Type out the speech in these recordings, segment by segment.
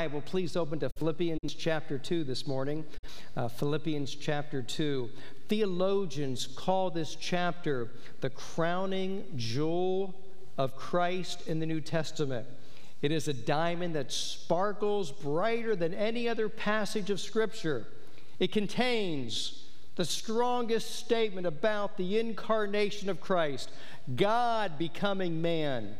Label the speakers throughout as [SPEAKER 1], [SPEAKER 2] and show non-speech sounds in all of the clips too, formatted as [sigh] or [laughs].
[SPEAKER 1] Bible, please open to Philippians chapter 2 this morning. Uh, Philippians chapter 2. Theologians call this chapter the crowning jewel of Christ in the New Testament. It is a diamond that sparkles brighter than any other passage of Scripture. It contains the strongest statement about the incarnation of Christ, God becoming man.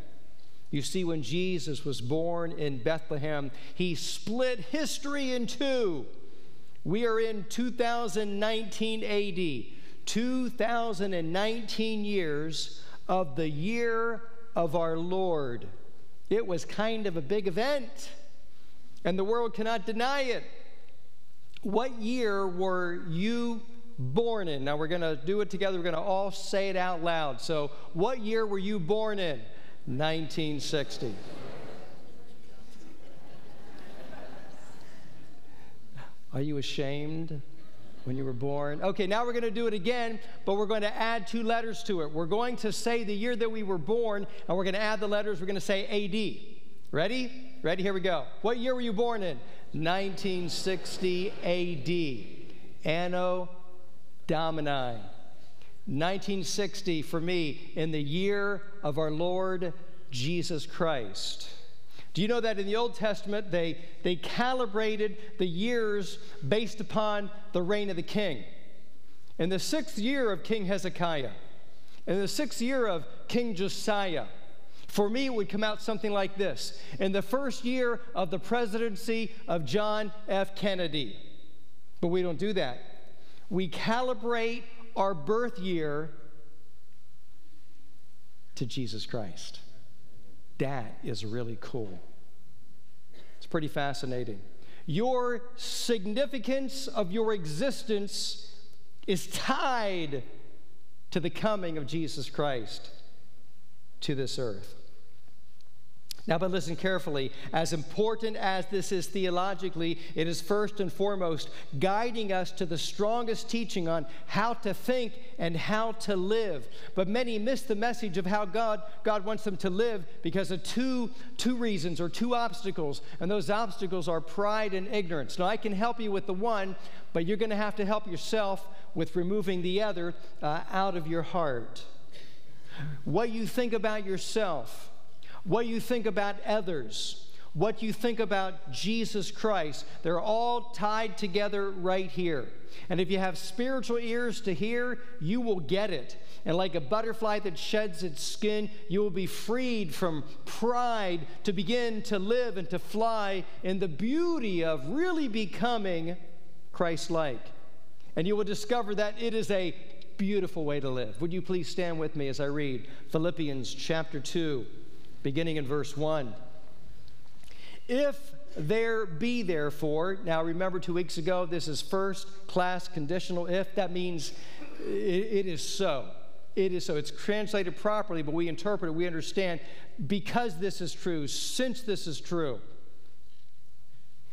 [SPEAKER 1] You see, when Jesus was born in Bethlehem, he split history in two. We are in 2019 AD, 2019 years of the year of our Lord. It was kind of a big event, and the world cannot deny it. What year were you born in? Now we're going to do it together. We're going to all say it out loud. So, what year were you born in? 1960. Are you ashamed when you were born? Okay, now we're going to do it again, but we're going to add two letters to it. We're going to say the year that we were born, and we're going to add the letters. We're going to say AD. Ready? Ready? Here we go. What year were you born in? 1960 AD. Anno Domini. 1960 for me, in the year of our Lord Jesus Christ. Do you know that in the Old Testament they, they calibrated the years based upon the reign of the king? In the sixth year of King Hezekiah, in the sixth year of King Josiah, for me, it would come out something like this In the first year of the presidency of John F. Kennedy. But we don't do that. We calibrate our birth year to Jesus Christ. That is really cool. It's pretty fascinating. Your significance of your existence is tied to the coming of Jesus Christ to this earth. Now, but listen carefully. As important as this is theologically, it is first and foremost guiding us to the strongest teaching on how to think and how to live. But many miss the message of how God, God wants them to live because of two, two reasons or two obstacles. And those obstacles are pride and ignorance. Now, I can help you with the one, but you're going to have to help yourself with removing the other uh, out of your heart. What you think about yourself what you think about others, what you think about Jesus Christ. They're all tied together right here. And if you have spiritual ears to hear, you will get it. And like a butterfly that sheds its skin, you will be freed from pride to begin to live and to fly in the beauty of really becoming Christ like. And you will discover that it is a beautiful way to live. Would you please stand with me as I read Philippians chapter 2? Beginning in verse 1. If there be therefore, now remember two weeks ago, this is first class conditional if. That means it, it is so. It is so. It's translated properly, but we interpret it, we understand because this is true, since this is true.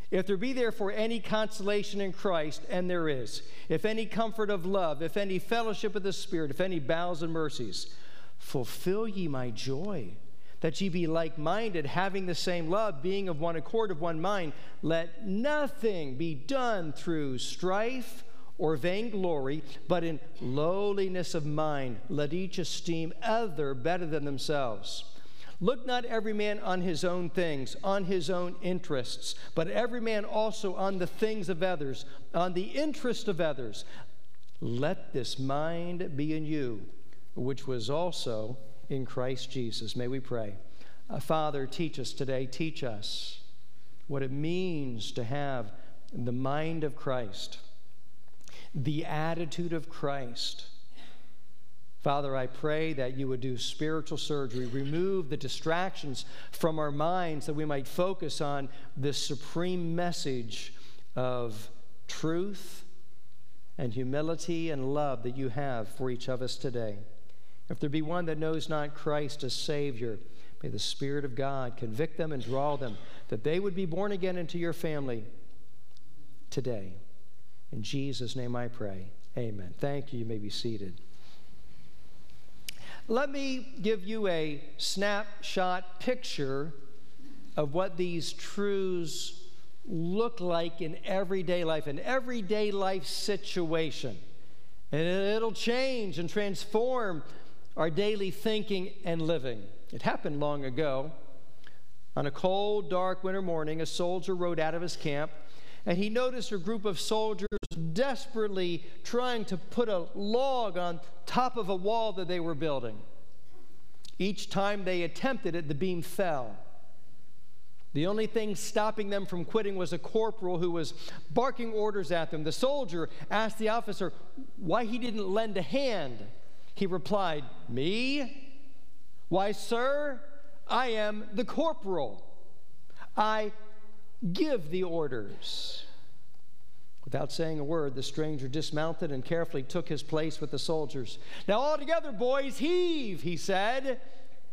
[SPEAKER 1] If there be therefore any consolation in Christ, and there is, if any comfort of love, if any fellowship of the Spirit, if any bowels and mercies, fulfill ye my joy that ye be like minded, having the same love, being of one accord, of one mind. Let nothing be done through strife or vainglory, but in lowliness of mind. Let each esteem other better than themselves. Look not every man on his own things, on his own interests, but every man also on the things of others, on the interest of others. Let this mind be in you, which was also in Christ Jesus. May we pray. Uh, Father, teach us today, teach us what it means to have the mind of Christ, the attitude of Christ. Father, I pray that you would do spiritual surgery, remove the distractions from our minds that we might focus on this supreme message of truth and humility and love that you have for each of us today. If there be one that knows not Christ as Savior, may the Spirit of God convict them and draw them that they would be born again into your family today. In Jesus' name I pray. Amen. Thank you. You may be seated. Let me give you a snapshot picture of what these truths look like in everyday life, an everyday life situation. And it'll change and transform our daily thinking and living. It happened long ago. On a cold, dark winter morning, a soldier rode out of his camp and he noticed a group of soldiers desperately trying to put a log on top of a wall that they were building. Each time they attempted it, the beam fell. The only thing stopping them from quitting was a corporal who was barking orders at them. The soldier asked the officer why he didn't lend a hand. He replied, Me? Why, sir, I am the corporal. I give the orders. Without saying a word, the stranger dismounted and carefully took his place with the soldiers. Now, all together, boys, heave, he said,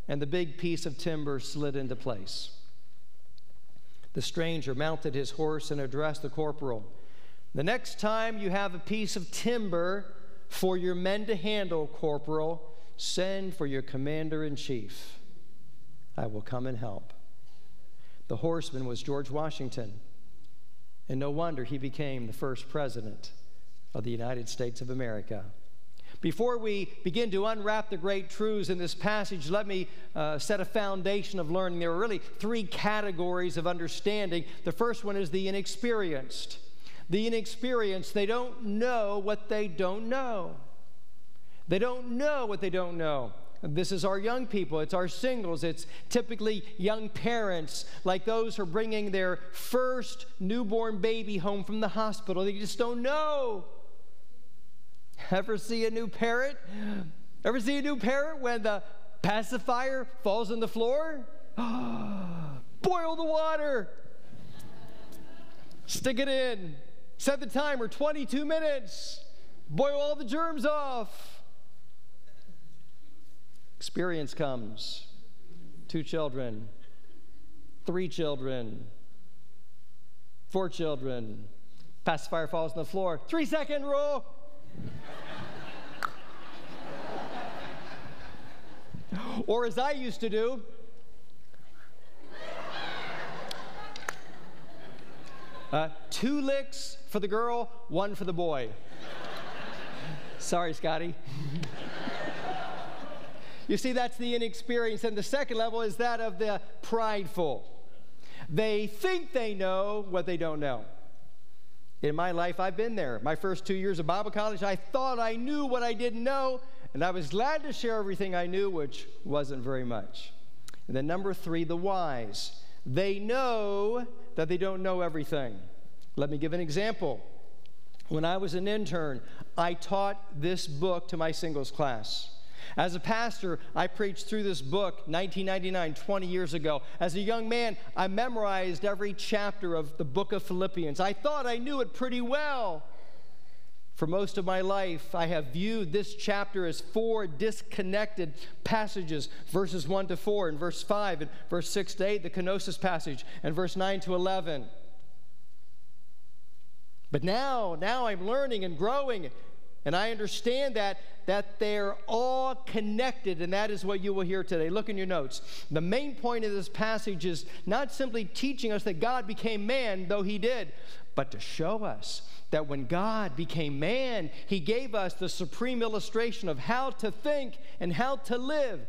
[SPEAKER 1] and the big piece of timber slid into place. The stranger mounted his horse and addressed the corporal. The next time you have a piece of timber for your men to handle, corporal, send for your commander in chief. I will come and help. The horseman was George Washington, and no wonder he became the first president of the United States of America. Before we begin to unwrap the great truths in this passage, let me uh, set a foundation of learning. There are really three categories of understanding. The first one is the inexperienced. The inexperienced, they don't know what they don't know. They don't know what they don't know. This is our young people, it's our singles, it's typically young parents, like those who are bringing their first newborn baby home from the hospital. They just don't know. Ever see a new parent? Ever see a new parent when the pacifier falls on the floor? [gasps] Boil the water. Stick it in. Set the timer 22 minutes. Boil all the germs off. Experience comes. Two children, three children, four children. Pacifier falls on the floor. Three second rule. [laughs] or as I used to do, uh, two licks for the girl, one for the boy. Sorry, Scotty. you see, that's the inexperience. And the second level is that of the prideful. They think they know what they don't know. In my life, I've been there. My first two years of Bible college, I thought I knew what I didn't know, and I was glad to share everything I knew, which wasn't very much. And then, number three, the wise. They know that they don't know everything. Let me give an example. When I was an intern, I taught this book to my singles class. As a pastor, I preached through this book 1999, 20 years ago. As a young man, I memorized every chapter of the book of Philippians. I thought I knew it pretty well. For most of my life, I have viewed this chapter as four disconnected passages verses 1 to 4, and verse 5, and verse 6 to 8, the kenosis passage, and verse 9 to 11. But now, now I'm learning and growing and I understand that that they're all connected, and that is what you will hear today. Look in your notes. The main point of this passage is not simply teaching us that God became man, though he did, but to show us that when God became man, he gave us the supreme illustration of how to think and how to live.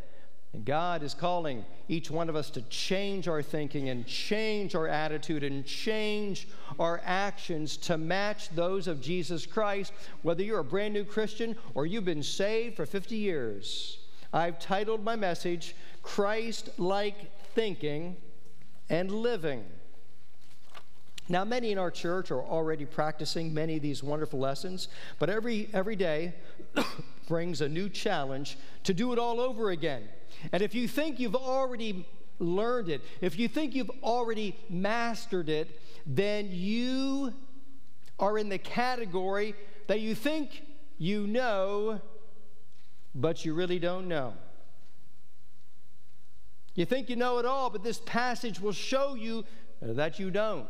[SPEAKER 1] And God is calling each one of us to change our thinking and change our attitude and change our actions to match those of Jesus Christ, whether you're a brand new Christian or you've been saved for 50 years. I've titled my message, Christ like Thinking and Living. Now, many in our church are already practicing many of these wonderful lessons, but every, every day [coughs] brings a new challenge to do it all over again. And if you think you've already learned it, if you think you've already mastered it, then you are in the category that you think you know, but you really don't know. You think you know it all, but this passage will show you that you don't.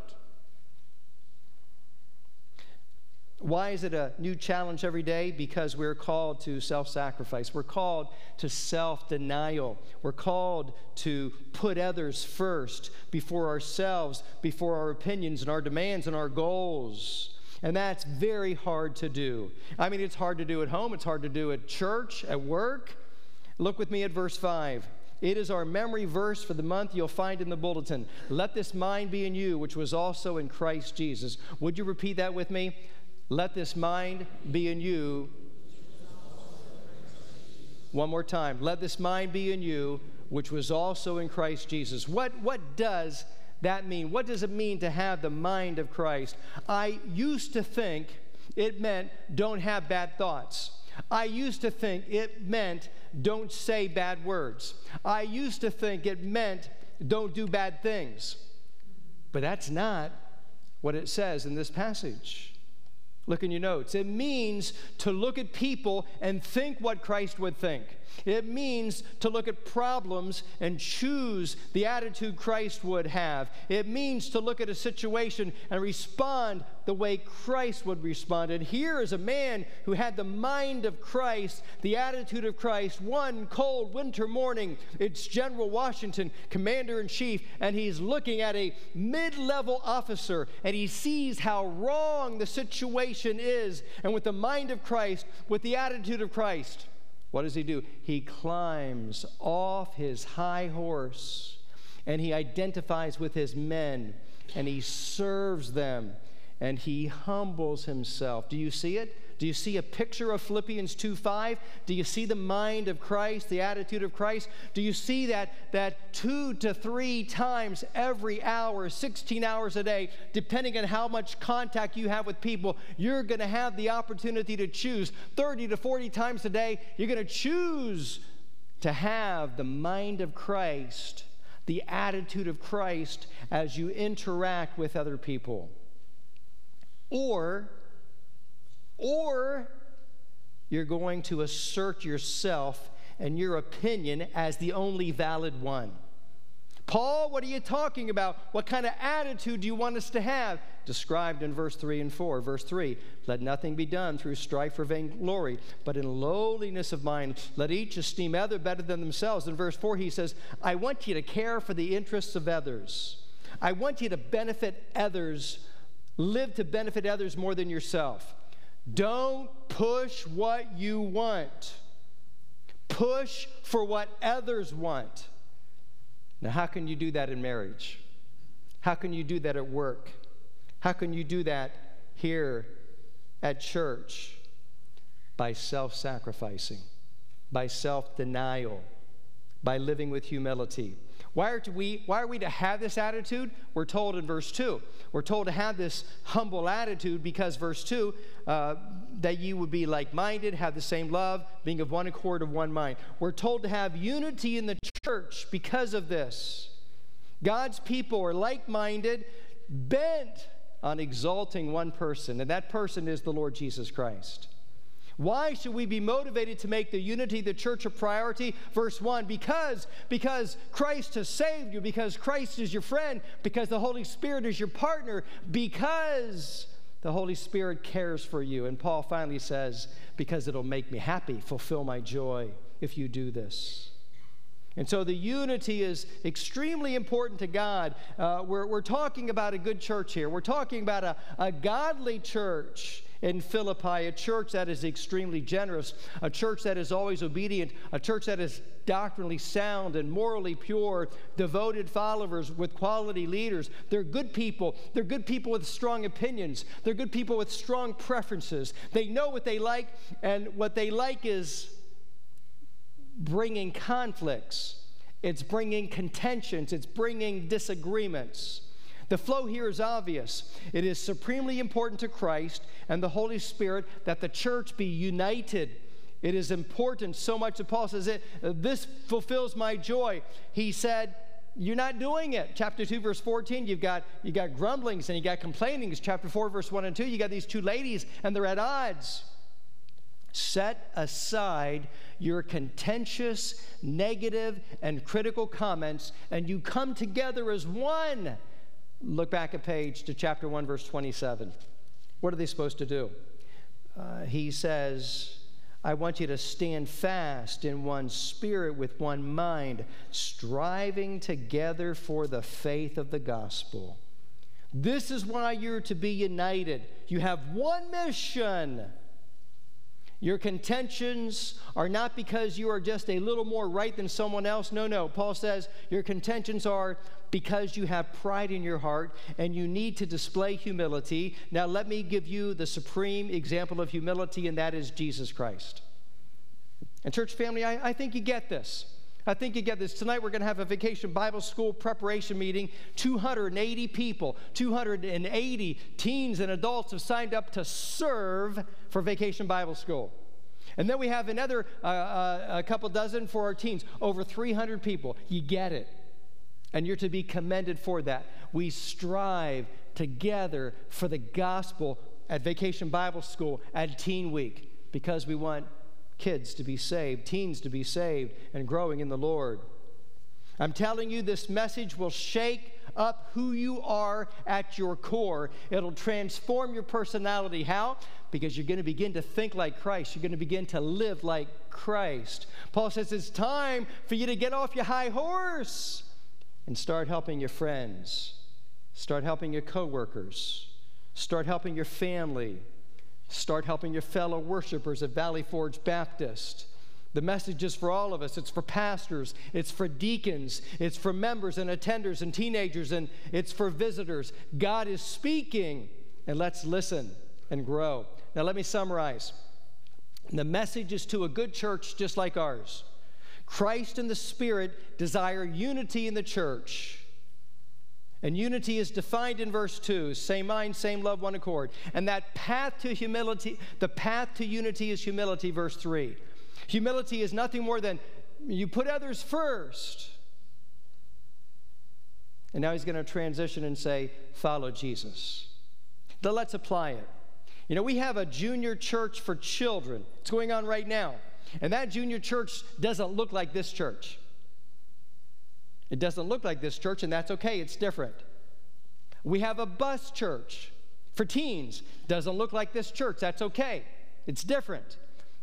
[SPEAKER 1] Why is it a new challenge every day? Because we're called to self sacrifice. We're called to self denial. We're called to put others first before ourselves, before our opinions and our demands and our goals. And that's very hard to do. I mean, it's hard to do at home, it's hard to do at church, at work. Look with me at verse 5. It is our memory verse for the month you'll find in the bulletin. Let this mind be in you, which was also in Christ Jesus. Would you repeat that with me? Let this mind be in you. One more time. Let this mind be in you, which was also in Christ Jesus. What, what does that mean? What does it mean to have the mind of Christ? I used to think it meant don't have bad thoughts. I used to think it meant don't say bad words. I used to think it meant don't do bad things. But that's not what it says in this passage. Look in your notes. It means to look at people and think what Christ would think. It means to look at problems and choose the attitude Christ would have. It means to look at a situation and respond the way Christ would respond. And here is a man who had the mind of Christ, the attitude of Christ. One cold winter morning, it's General Washington, commander in chief, and he's looking at a mid level officer and he sees how wrong the situation is. And with the mind of Christ, with the attitude of Christ, what does he do? He climbs off his high horse and he identifies with his men and he serves them and he humbles himself. Do you see it? Do you see a picture of Philippians 2:5? Do you see the mind of Christ, the attitude of Christ? Do you see that that 2 to 3 times every hour, 16 hours a day, depending on how much contact you have with people, you're going to have the opportunity to choose 30 to 40 times a day, you're going to choose to have the mind of Christ, the attitude of Christ as you interact with other people. Or or you're going to assert yourself and your opinion as the only valid one. Paul, what are you talking about? What kind of attitude do you want us to have? Described in verse 3 and 4. Verse 3 Let nothing be done through strife or vainglory, but in lowliness of mind, let each esteem other better than themselves. In verse 4, he says, I want you to care for the interests of others. I want you to benefit others, live to benefit others more than yourself. Don't push what you want. Push for what others want. Now, how can you do that in marriage? How can you do that at work? How can you do that here at church? By self sacrificing, by self denial, by living with humility. Why are, we, why are we to have this attitude? We're told in verse 2. We're told to have this humble attitude because, verse 2, uh, that you would be like minded, have the same love, being of one accord, of one mind. We're told to have unity in the church because of this. God's people are like minded, bent on exalting one person, and that person is the Lord Jesus Christ. Why should we be motivated to make the unity of the church a priority? Verse 1 because because Christ has saved you, because Christ is your friend, because the Holy Spirit is your partner, because the Holy Spirit cares for you. And Paul finally says, because it'll make me happy, fulfill my joy if you do this. And so the unity is extremely important to God. Uh, we're, we're talking about a good church here. We're talking about a, a godly church in Philippi, a church that is extremely generous, a church that is always obedient, a church that is doctrinally sound and morally pure, devoted followers with quality leaders. They're good people. They're good people with strong opinions. They're good people with strong preferences. They know what they like, and what they like is bringing conflicts, it's bringing contentions, it's bringing disagreements. The flow here is obvious. It is supremely important to Christ and the Holy Spirit that the church be united. It is important so much that Paul says, it, uh, This fulfills my joy. He said, You're not doing it. Chapter 2, verse 14, you've got, you've got grumblings and you got complainings. Chapter 4, verse 1 and 2, you got these two ladies and they're at odds. Set aside your contentious, negative, and critical comments, and you come together as one Look back a page to chapter 1, verse 27. What are they supposed to do? Uh, he says, I want you to stand fast in one spirit with one mind, striving together for the faith of the gospel. This is why you're to be united. You have one mission. Your contentions are not because you are just a little more right than someone else. No, no. Paul says your contentions are because you have pride in your heart and you need to display humility. Now, let me give you the supreme example of humility, and that is Jesus Christ. And, church family, I, I think you get this. I think you get this. Tonight we're going to have a vacation Bible school preparation meeting. 280 people, 280 teens and adults have signed up to serve for vacation Bible school. And then we have another uh, uh, a couple dozen for our teens, over 300 people. You get it and you're to be commended for that. We strive together for the gospel at Vacation Bible School, at Teen Week, because we want kids to be saved, teens to be saved, and growing in the Lord. I'm telling you, this message will shake up who you are at your core. It'll transform your personality. How? Because you're going to begin to think like Christ. You're going to begin to live like Christ. Paul says it's time for you to get off your high horse and start helping your friends, start helping your coworkers, start helping your family, start helping your fellow worshipers at Valley Forge Baptist. The message is for all of us. It's for pastors, it's for deacons, it's for members and attenders and teenagers, and it's for visitors. God is speaking, and let's listen and grow. Now, let me summarize. The message is to a good church just like ours. Christ and the Spirit desire unity in the church. And unity is defined in verse 2 same mind, same love, one accord. And that path to humility, the path to unity is humility, verse 3. Humility is nothing more than you put others first. And now he's going to transition and say, follow Jesus. Now let's apply it. You know, we have a junior church for children. It's going on right now. And that junior church doesn't look like this church. It doesn't look like this church, and that's okay, it's different. We have a bus church for teens. Doesn't look like this church, that's okay, it's different.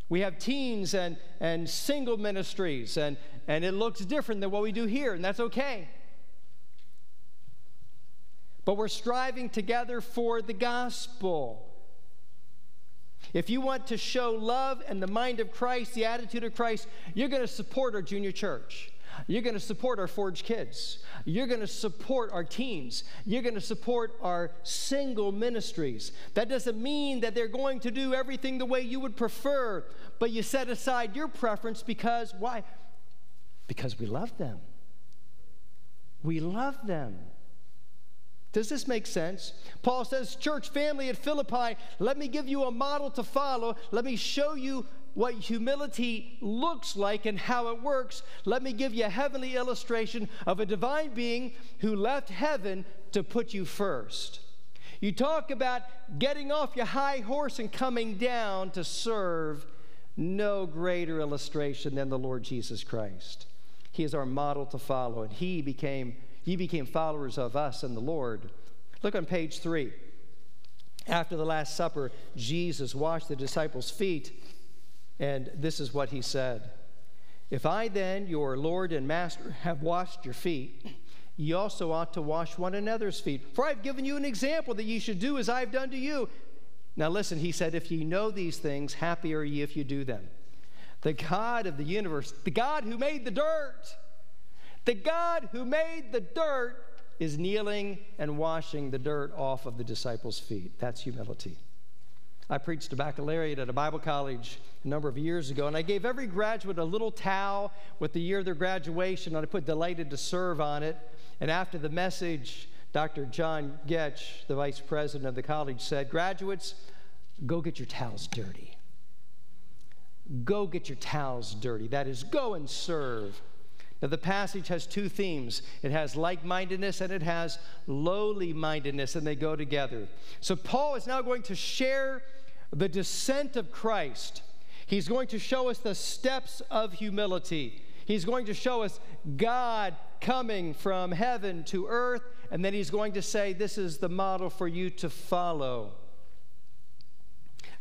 [SPEAKER 1] We have teens and, and single ministries, and, and it looks different than what we do here, and that's okay. But we're striving together for the gospel. If you want to show love and the mind of Christ, the attitude of Christ, you're going to support our junior church. You're going to support our Forge kids. You're going to support our teens. You're going to support our single ministries. That doesn't mean that they're going to do everything the way you would prefer, but you set aside your preference because why? Because we love them. We love them. Does this make sense? Paul says, Church family at Philippi, let me give you a model to follow. Let me show you what humility looks like and how it works. Let me give you a heavenly illustration of a divine being who left heaven to put you first. You talk about getting off your high horse and coming down to serve. No greater illustration than the Lord Jesus Christ. He is our model to follow, and He became Ye became followers of us and the Lord. Look on page three. After the Last Supper, Jesus washed the disciples' feet, and this is what he said If I then, your Lord and Master, have washed your feet, ye also ought to wash one another's feet. For I've given you an example that ye should do as I've done to you. Now listen, he said, If ye know these things, happy are ye if you do them. The God of the universe, the God who made the dirt, the God who made the dirt is kneeling and washing the dirt off of the disciples' feet. That's humility. I preached a baccalaureate at a Bible college a number of years ago, and I gave every graduate a little towel with the year of their graduation, and I put delighted to serve on it. And after the message, Dr. John Goetsch, the vice president of the college, said, Graduates, go get your towels dirty. Go get your towels dirty. That is, go and serve. Now, the passage has two themes it has like mindedness and it has lowly mindedness, and they go together. So, Paul is now going to share the descent of Christ. He's going to show us the steps of humility. He's going to show us God coming from heaven to earth, and then he's going to say, This is the model for you to follow.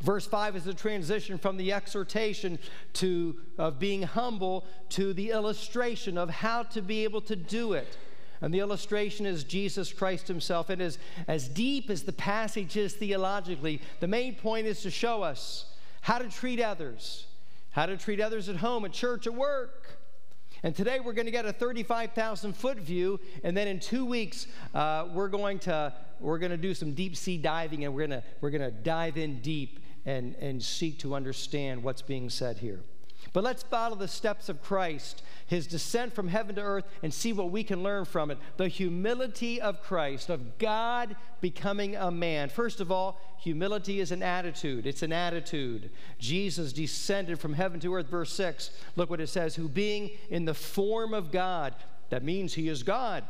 [SPEAKER 1] Verse 5 is the transition from the exhortation to of being humble to the illustration of how to be able to do it. And the illustration is Jesus Christ himself. And as, as deep as the passage is theologically, the main point is to show us how to treat others, how to treat others at home, at church, at work. And today we're going to get a 35,000 foot view, and then in two weeks uh, we're going to we're going to do some deep sea diving, and we're going to we're going to dive in deep and, and seek to understand what's being said here. But let's follow the steps of Christ, his descent from heaven to earth, and see what we can learn from it. The humility of Christ, of God becoming a man. First of all, humility is an attitude. It's an attitude. Jesus descended from heaven to earth, verse 6. Look what it says who being in the form of God, that means he is God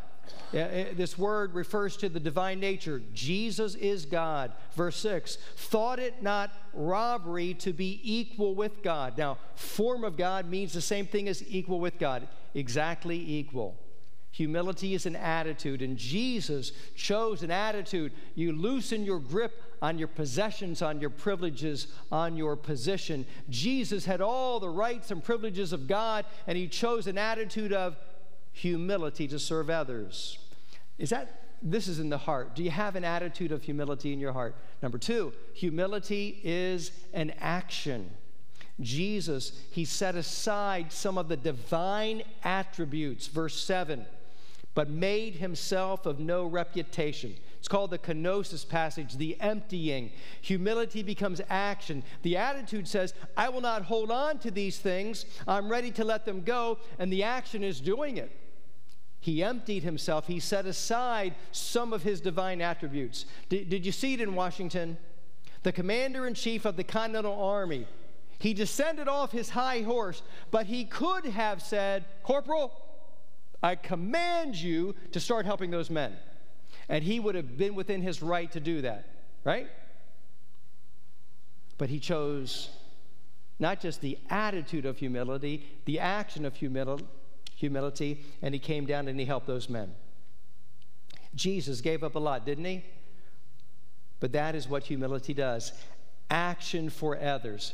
[SPEAKER 1] this word refers to the divine nature. Jesus is God. Verse 6 thought it not robbery to be equal with God. Now, form of God means the same thing as equal with God, exactly equal. Humility is an attitude, and Jesus chose an attitude. You loosen your grip on your possessions, on your privileges, on your position. Jesus had all the rights and privileges of God, and he chose an attitude of humility to serve others. Is that this is in the heart. Do you have an attitude of humility in your heart? Number two, humility is an action. Jesus, he set aside some of the divine attributes, verse 7, but made himself of no reputation. It's called the kenosis passage, the emptying. Humility becomes action. The attitude says, I will not hold on to these things. I'm ready to let them go. And the action is doing it. He emptied himself. He set aside some of his divine attributes. Did, did you see it in Washington? The commander in chief of the Continental Army. He descended off his high horse, but he could have said, Corporal, I command you to start helping those men. And he would have been within his right to do that, right? But he chose not just the attitude of humility, the action of humility humility, and he came down and he helped those men. Jesus gave up a lot, didn't he? But that is what humility does action for others.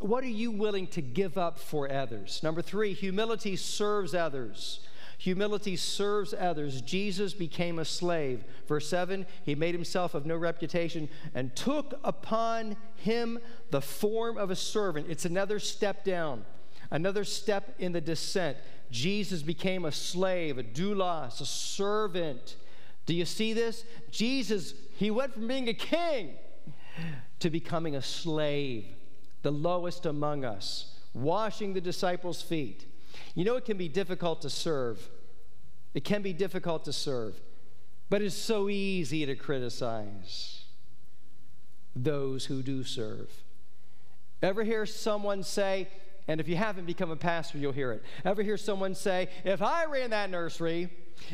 [SPEAKER 1] What are you willing to give up for others? Number three, humility serves others. Humility serves others. Jesus became a slave. Verse 7 He made himself of no reputation and took upon him the form of a servant. It's another step down, another step in the descent. Jesus became a slave, a doulos, a servant. Do you see this? Jesus, he went from being a king to becoming a slave, the lowest among us, washing the disciples' feet. You know, it can be difficult to serve. It can be difficult to serve, but it's so easy to criticize those who do serve. Ever hear someone say, and if you haven't become a pastor, you'll hear it. Ever hear someone say, if I ran that nursery,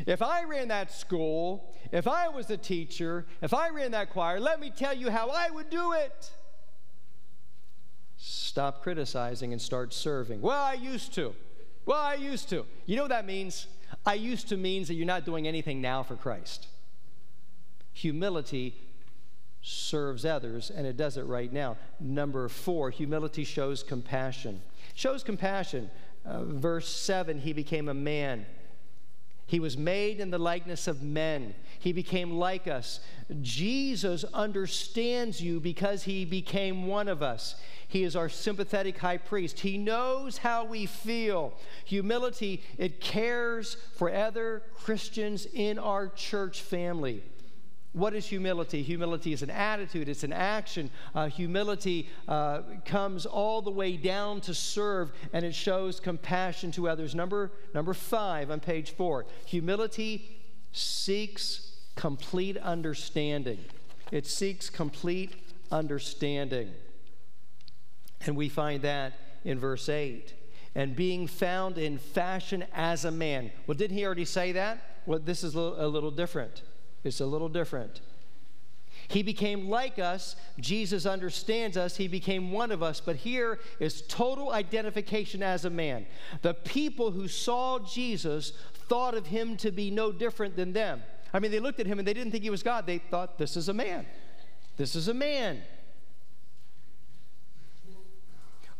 [SPEAKER 1] if I ran that school, if I was a teacher, if I ran that choir, let me tell you how I would do it. Stop criticizing and start serving. Well, I used to. Well, I used to. You know what that means? I used to means that you're not doing anything now for Christ. Humility serves others, and it does it right now. Number four, humility shows compassion shows compassion. Uh, verse 7 He became a man. He was made in the likeness of men. He became like us. Jesus understands you because he became one of us. He is our sympathetic high priest. He knows how we feel. Humility, it cares for other Christians in our church family. What is humility? Humility is an attitude, it's an action. Uh, humility uh, comes all the way down to serve, and it shows compassion to others. Number, number five on page four humility seeks complete understanding. It seeks complete understanding. And we find that in verse 8. And being found in fashion as a man. Well, didn't he already say that? Well, this is a little, a little different. It's a little different. He became like us. Jesus understands us. He became one of us. But here is total identification as a man. The people who saw Jesus thought of him to be no different than them. I mean, they looked at him and they didn't think he was God. They thought, this is a man. This is a man.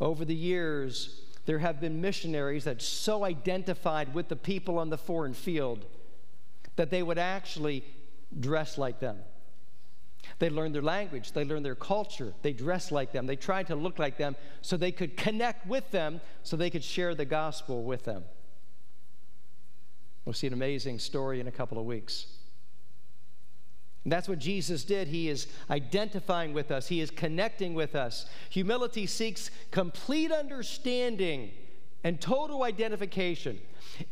[SPEAKER 1] Over the years, there have been missionaries that so identified with the people on the foreign field that they would actually dress like them. They learned their language, they learned their culture, they dressed like them, they tried to look like them so they could connect with them, so they could share the gospel with them. We'll see an amazing story in a couple of weeks. And that's what Jesus did. He is identifying with us, He is connecting with us. Humility seeks complete understanding and total identification.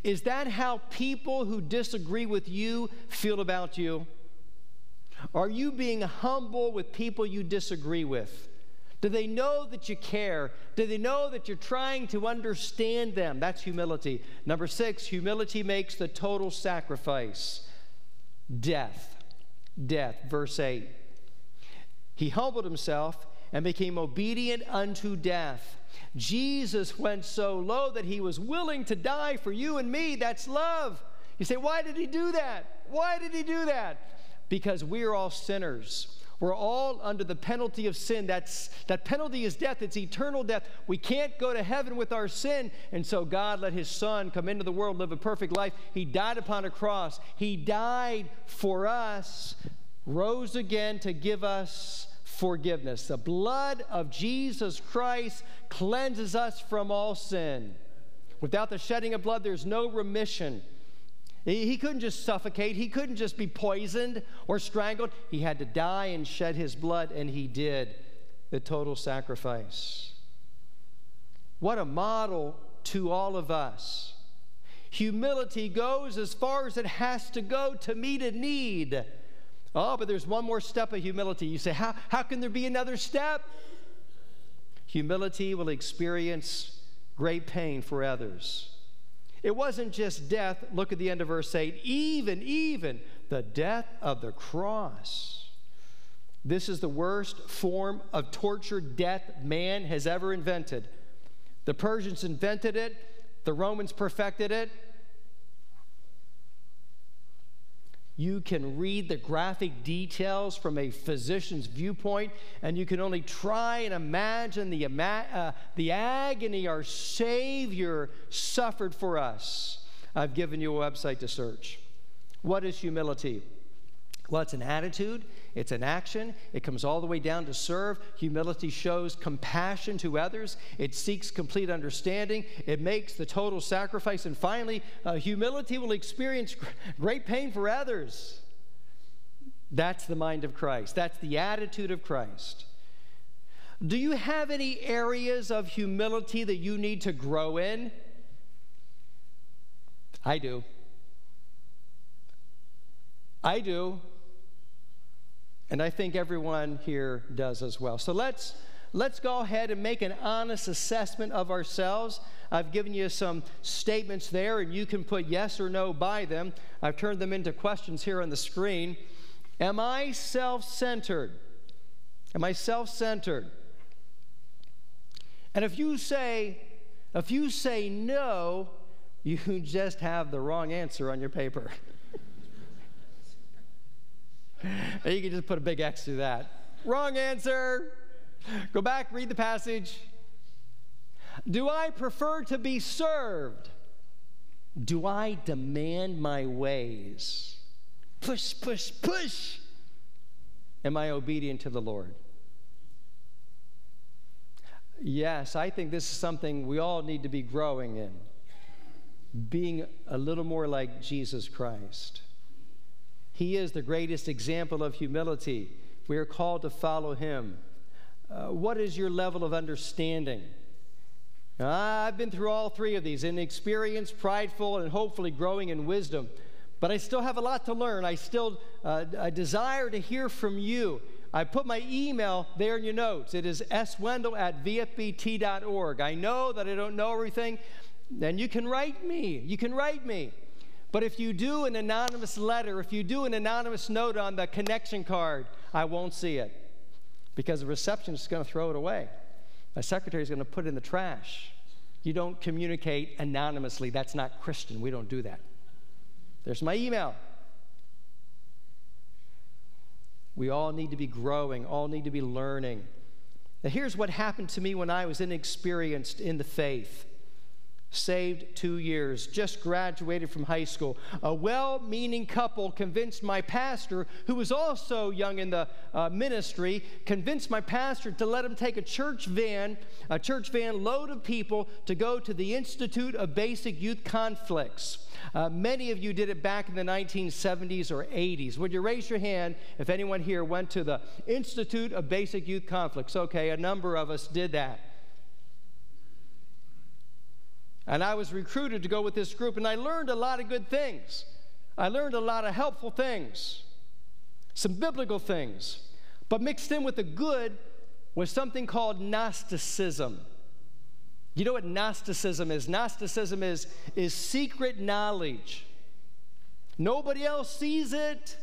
[SPEAKER 1] Is that how people who disagree with you feel about you? Are you being humble with people you disagree with? Do they know that you care? Do they know that you're trying to understand them? That's humility. Number six, humility makes the total sacrifice death. Death. Verse 8. He humbled himself and became obedient unto death. Jesus went so low that he was willing to die for you and me. That's love. You say, why did he do that? Why did he do that? Because we are all sinners. We're all under the penalty of sin. That's, that penalty is death, it's eternal death. We can't go to heaven with our sin. And so God let his son come into the world, live a perfect life. He died upon a cross. He died for us, rose again to give us forgiveness. The blood of Jesus Christ cleanses us from all sin. Without the shedding of blood, there's no remission. He couldn't just suffocate. He couldn't just be poisoned or strangled. He had to die and shed his blood, and he did the total sacrifice. What a model to all of us. Humility goes as far as it has to go to meet a need. Oh, but there's one more step of humility. You say, how, how can there be another step? Humility will experience great pain for others. It wasn't just death. Look at the end of verse 8. Even, even the death of the cross. This is the worst form of torture, death man has ever invented. The Persians invented it, the Romans perfected it, You can read the graphic details from a physician's viewpoint, and you can only try and imagine the, uh, the agony our Savior suffered for us. I've given you a website to search. What is humility? Well, it's an attitude, it's an action, it comes all the way down to serve. Humility shows compassion to others, it seeks complete understanding, it makes the total sacrifice, and finally, uh, humility will experience great pain for others. That's the mind of Christ, that's the attitude of Christ. Do you have any areas of humility that you need to grow in? I do. I do. And I think everyone here does as well. So let's let's go ahead and make an honest assessment of ourselves. I've given you some statements there, and you can put yes or no by them. I've turned them into questions here on the screen. Am I self centered? Am I self centered? And if you say, if you say no, [laughs] you just have the wrong answer on your paper. [laughs] [laughs] you can just put a big X through that. Wrong answer. Go back, read the passage. Do I prefer to be served? Do I demand my ways? Push, push, push. Am I obedient to the Lord? Yes, I think this is something we all need to be growing in. Being a little more like Jesus Christ. He is the greatest example of humility. We are called to follow him. Uh, what is your level of understanding? Uh, I've been through all three of these inexperienced, prideful, and hopefully growing in wisdom. But I still have a lot to learn. I still uh, I desire to hear from you. I put my email there in your notes. It is swendel at vfbt.org. I know that I don't know everything, and you can write me. You can write me. But if you do an anonymous letter, if you do an anonymous note on the connection card, I won't see it because the receptionist is going to throw it away. My secretary is going to put it in the trash. You don't communicate anonymously. That's not Christian. We don't do that. There's my email. We all need to be growing, all need to be learning. Now, here's what happened to me when I was inexperienced in the faith saved two years, just graduated from high school. A well meaning couple convinced my pastor, who was also young in the uh, ministry, convinced my pastor to let him take a church van, a church van load of people to go to the Institute of Basic Youth Conflicts. Uh, many of you did it back in the 1970s or 80s. Would you raise your hand if anyone here went to the Institute of Basic Youth Conflicts? Okay, a number of us did that. And I was recruited to go with this group, and I learned a lot of good things. I learned a lot of helpful things, some biblical things. But mixed in with the good was something called Gnosticism. You know what Gnosticism is? Gnosticism is, is secret knowledge. Nobody else sees it.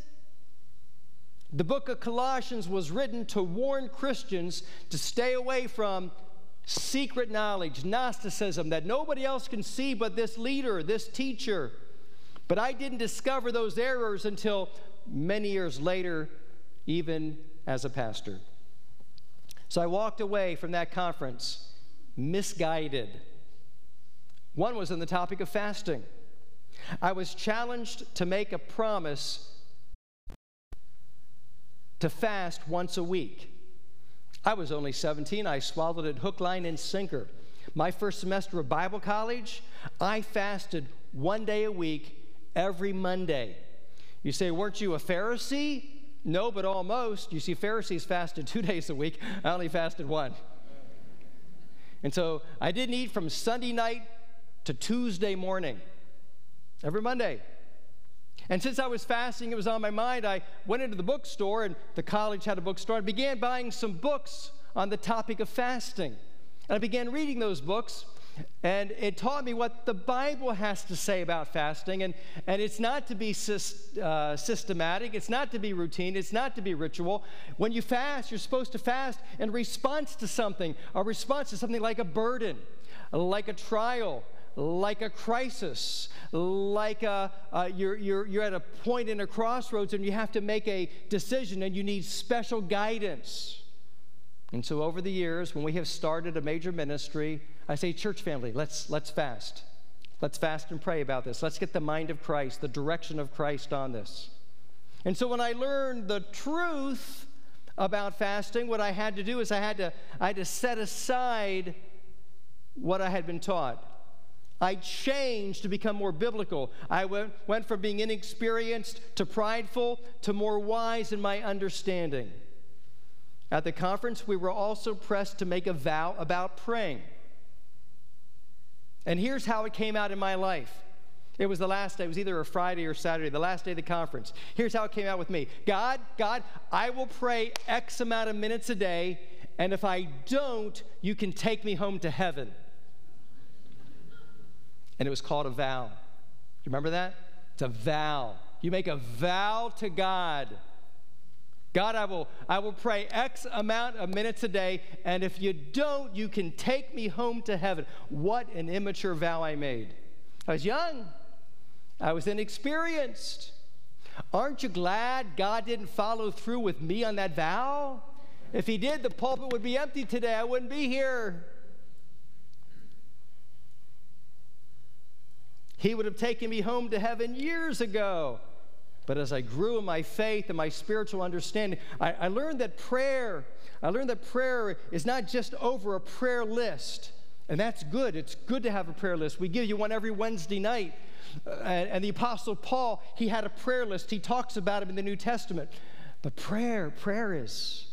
[SPEAKER 1] The book of Colossians was written to warn Christians to stay away from secret knowledge, Gnosticism that nobody else can see but this leader, this teacher. But I didn't discover those errors until many years later, even as a pastor. So I walked away from that conference misguided. One was on the topic of fasting. I was challenged to make a promise to fast once a week. I was only 17. I swallowed it hook, line, and sinker. My first semester of Bible college, I fasted one day a week every Monday. You say, weren't you a Pharisee? No, but almost. You see, Pharisees fasted [laughs] two days a week. I only fasted one. And so I didn't eat from Sunday night to Tuesday morning, every Monday. And since I was fasting, it was on my mind. I went into the bookstore, and the college had a bookstore. I began buying some books on the topic of fasting. And I began reading those books, and it taught me what the Bible has to say about fasting. And, and it's not to be uh, systematic, it's not to be routine, it's not to be ritual. When you fast, you're supposed to fast in response to something, a response to something like a burden, like a trial, like a crisis, like a, uh, you're, you're, you're at a point in a crossroads and you have to make a decision and you need special guidance. And so, over the years, when we have started a major ministry, I say, Church family, let's, let's fast. Let's fast and pray about this. Let's get the mind of Christ, the direction of Christ on this. And so, when I learned the truth about fasting, what I had to do is I had to, I had to set aside what I had been taught. I changed to become more biblical. I went, went from being inexperienced to prideful to more wise in my understanding. At the conference, we were also pressed to make a vow about praying. And here's how it came out in my life. It was the last day, it was either a Friday or Saturday, the last day of the conference. Here's how it came out with me God, God, I will pray X amount of minutes a day, and if I don't, you can take me home to heaven and it was called a vow. Do you remember that? It's a vow. You make a vow to God. God, I will, I will pray X amount of minutes a day, and if you don't, you can take me home to heaven. What an immature vow I made. I was young, I was inexperienced. Aren't you glad God didn't follow through with me on that vow? If He did, the pulpit would be empty today. I wouldn't be here. He would have taken me home to heaven years ago. But as I grew in my faith and my spiritual understanding, I, I learned that prayer, I learned that prayer is not just over a prayer list. And that's good. It's good to have a prayer list. We give you one every Wednesday night. Uh, and, and, the Apostle Paul, he had a prayer list. He talks about it in the New Testament. But prayer, prayer is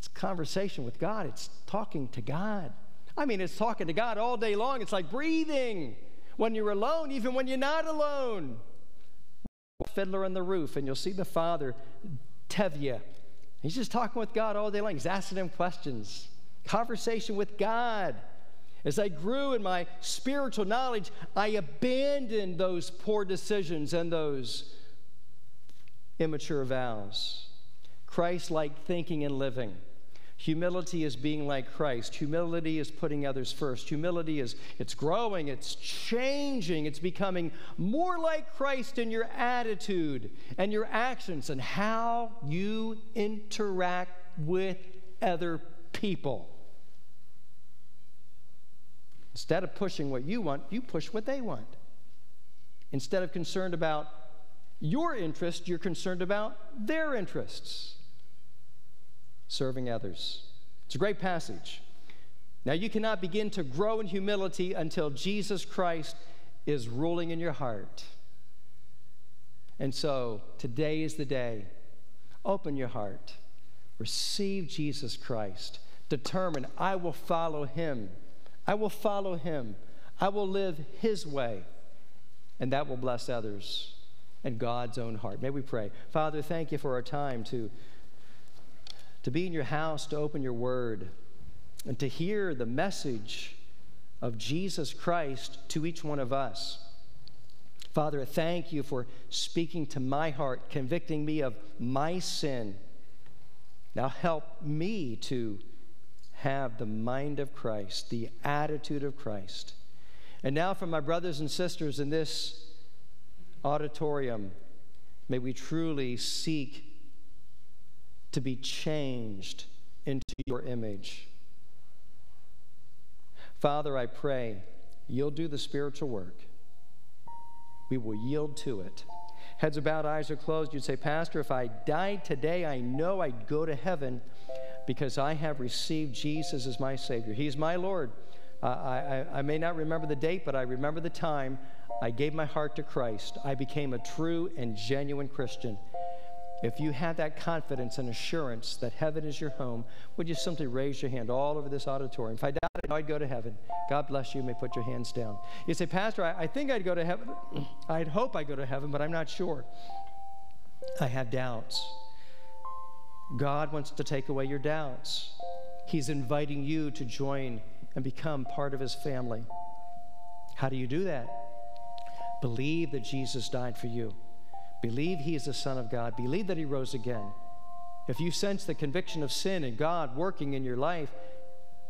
[SPEAKER 1] it's conversation with God. It's talking to God. I mean, it's talking to God all day long. It's like breathing when you're alone, even when you're not alone. Fiddler on the roof, and you'll see the father, Tevye. He's just talking with God all day long. He's asking him questions. Conversation with God. As I grew in my spiritual knowledge, I abandoned those poor decisions and those immature vows. Christ like thinking and living. Humility is being like Christ. Humility is putting others first. Humility is it's growing, it's changing, it's becoming more like Christ in your attitude and your actions and how you interact with other people. Instead of pushing what you want, you push what they want. Instead of concerned about your interest, you're concerned about their interests. Serving others. It's a great passage. Now, you cannot begin to grow in humility until Jesus Christ is ruling in your heart. And so, today is the day. Open your heart. Receive Jesus Christ. Determine, I will follow him. I will follow him. I will live his way. And that will bless others and God's own heart. May we pray. Father, thank you for our time to, to be in your house, to open your word, and to hear the message of Jesus Christ to each one of us. Father, thank you for speaking to my heart, convicting me of my sin. Now help me to have the mind of Christ, the attitude of Christ. And now, for my brothers and sisters in this auditorium, may we truly seek to be changed into your image. Father, I pray you'll do the spiritual work. We will yield to it. Heads are bowed, eyes are closed. You'd say, Pastor, if I died today, I know I'd go to heaven because I have received Jesus as my Savior. He's my Lord. Uh, I, I, I may not remember the date, but I remember the time I gave my heart to Christ. I became a true and genuine Christian. If you have that confidence and assurance that heaven is your home, would you simply raise your hand all over this auditorium? If I doubted, I'd go to heaven. God bless you. you may put your hands down. You say, Pastor, I, I think I'd go to heaven. [clears throat] I'd hope I go to heaven, but I'm not sure. I have doubts. God wants to take away your doubts. He's inviting you to join and become part of His family. How do you do that? Believe that Jesus died for you. Believe he is the Son of God. Believe that he rose again. If you sense the conviction of sin and God working in your life,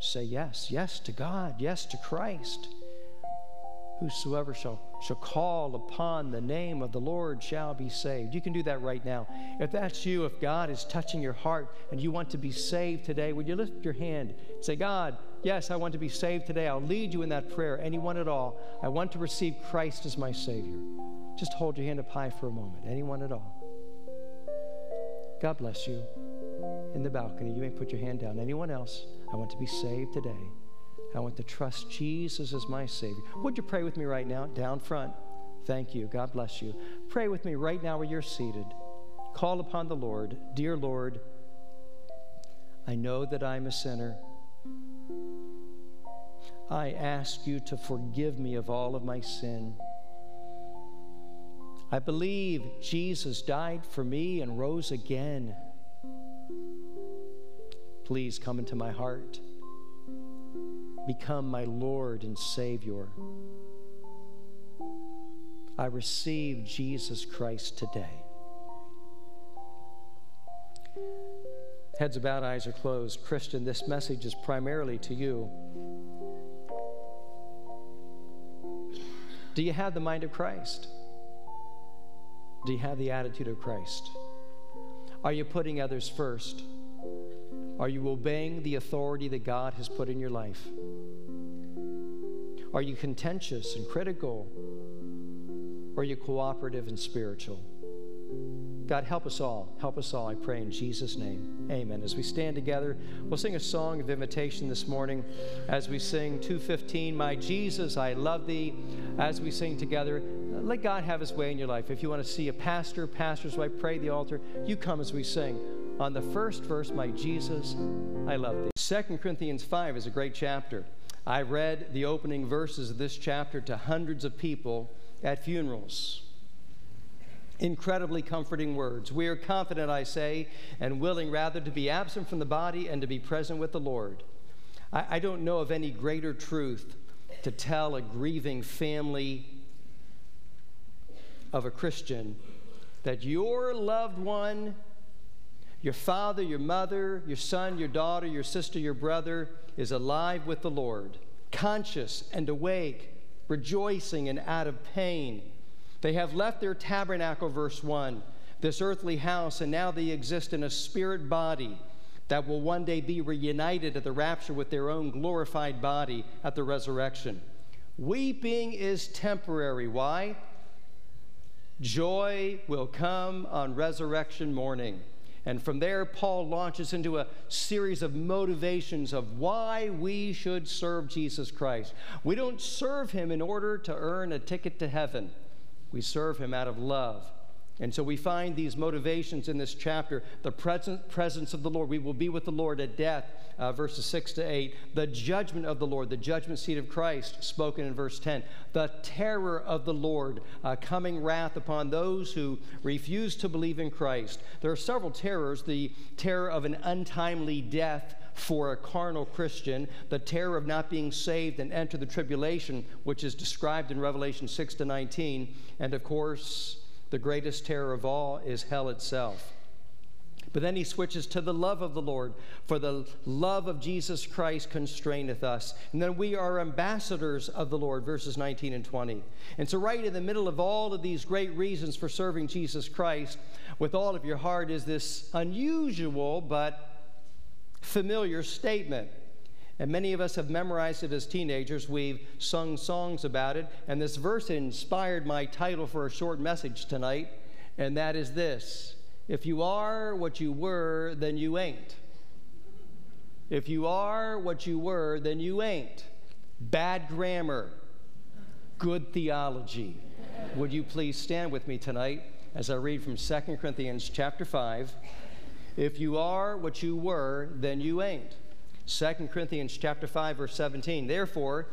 [SPEAKER 1] say yes, yes to God, yes to Christ. Whosoever shall, shall call upon the name of the Lord shall be saved. You can do that right now. If that's you, if God is touching your heart and you want to be saved today, would you lift your hand? Say, God, yes, I want to be saved today. I'll lead you in that prayer, anyone at all. I want to receive Christ as my Savior. Just hold your hand up high for a moment. Anyone at all? God bless you. In the balcony, you may put your hand down. Anyone else? I want to be saved today. I want to trust Jesus as my Savior. Would you pray with me right now, down front? Thank you. God bless you. Pray with me right now where you're seated. Call upon the Lord. Dear Lord, I know that I'm a sinner. I ask you to forgive me of all of my sin. I believe Jesus died for me and rose again. Please come into my heart. Become my Lord and Savior. I receive Jesus Christ today. Heads about, eyes are closed. Christian, this message is primarily to you. Do you have the mind of Christ? Do you have the attitude of Christ? Are you putting others first? Are you obeying the authority that God has put in your life? Are you contentious and critical? Or are you cooperative and spiritual? God, help us all. Help us all, I pray in Jesus' name. Amen. As we stand together, we'll sing a song of invitation this morning as we sing 215, My Jesus, I love thee. As we sing together, let God have his way in your life. If you want to see a pastor, pastor's wife, pray the altar, you come as we sing. On the first verse, My Jesus, I love thee. 2 Corinthians 5 is a great chapter. I read the opening verses of this chapter to hundreds of people at funerals. Incredibly comforting words. We are confident, I say, and willing rather to be absent from the body and to be present with the Lord. I, I don't know of any greater truth to tell a grieving family of a Christian that your loved one, your father, your mother, your son, your daughter, your sister, your brother, is alive with the Lord, conscious and awake, rejoicing and out of pain. They have left their tabernacle, verse 1, this earthly house, and now they exist in a spirit body that will one day be reunited at the rapture with their own glorified body at the resurrection. Weeping is temporary. Why? Joy will come on resurrection morning. And from there, Paul launches into a series of motivations of why we should serve Jesus Christ. We don't serve him in order to earn a ticket to heaven, we serve him out of love and so we find these motivations in this chapter the present, presence of the Lord. We will be with the Lord at death, uh, verses 6 to 8. The judgment of the Lord, the judgment seat of Christ, spoken in verse 10. The terror of the Lord, uh, coming wrath upon those who refuse to believe in Christ. There are several terrors the terror of an untimely death for a carnal Christian, the terror of not being saved and enter the tribulation, which is described in Revelation 6 to 19, and of course, the greatest terror of all is hell itself. But then he switches to the love of the Lord, for the love of Jesus Christ constraineth us. And then we are ambassadors of the Lord, verses 19 and 20. And so, right in the middle of all of these great reasons for serving Jesus Christ with all of your heart is this unusual but familiar statement and many of us have memorized it as teenagers. We've sung songs about it. And this verse inspired my title for a short message tonight, and that is this If you are what you were, then you ain't. If you are what you were, then you ain't. Bad grammar, good theology. Would you please stand with me tonight as I read from 2 Corinthians chapter 5? If you are what you were, then you ain't. 2 Corinthians chapter 5 verse 17. Therefore,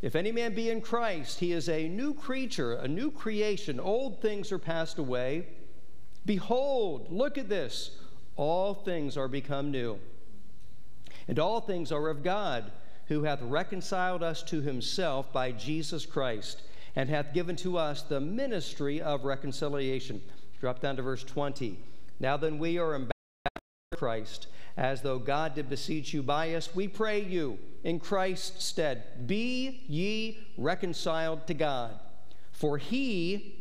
[SPEAKER 1] if any man be in Christ, he is a new creature, a new creation. Old things are passed away. Behold, look at this. All things are become new. And all things are of God, who hath reconciled us to himself by Jesus Christ, and hath given to us the ministry of reconciliation. Drop down to verse 20. Now then, we are ambassadors Christ as though God did beseech you by us, we pray you in Christ's stead, be ye reconciled to God. For he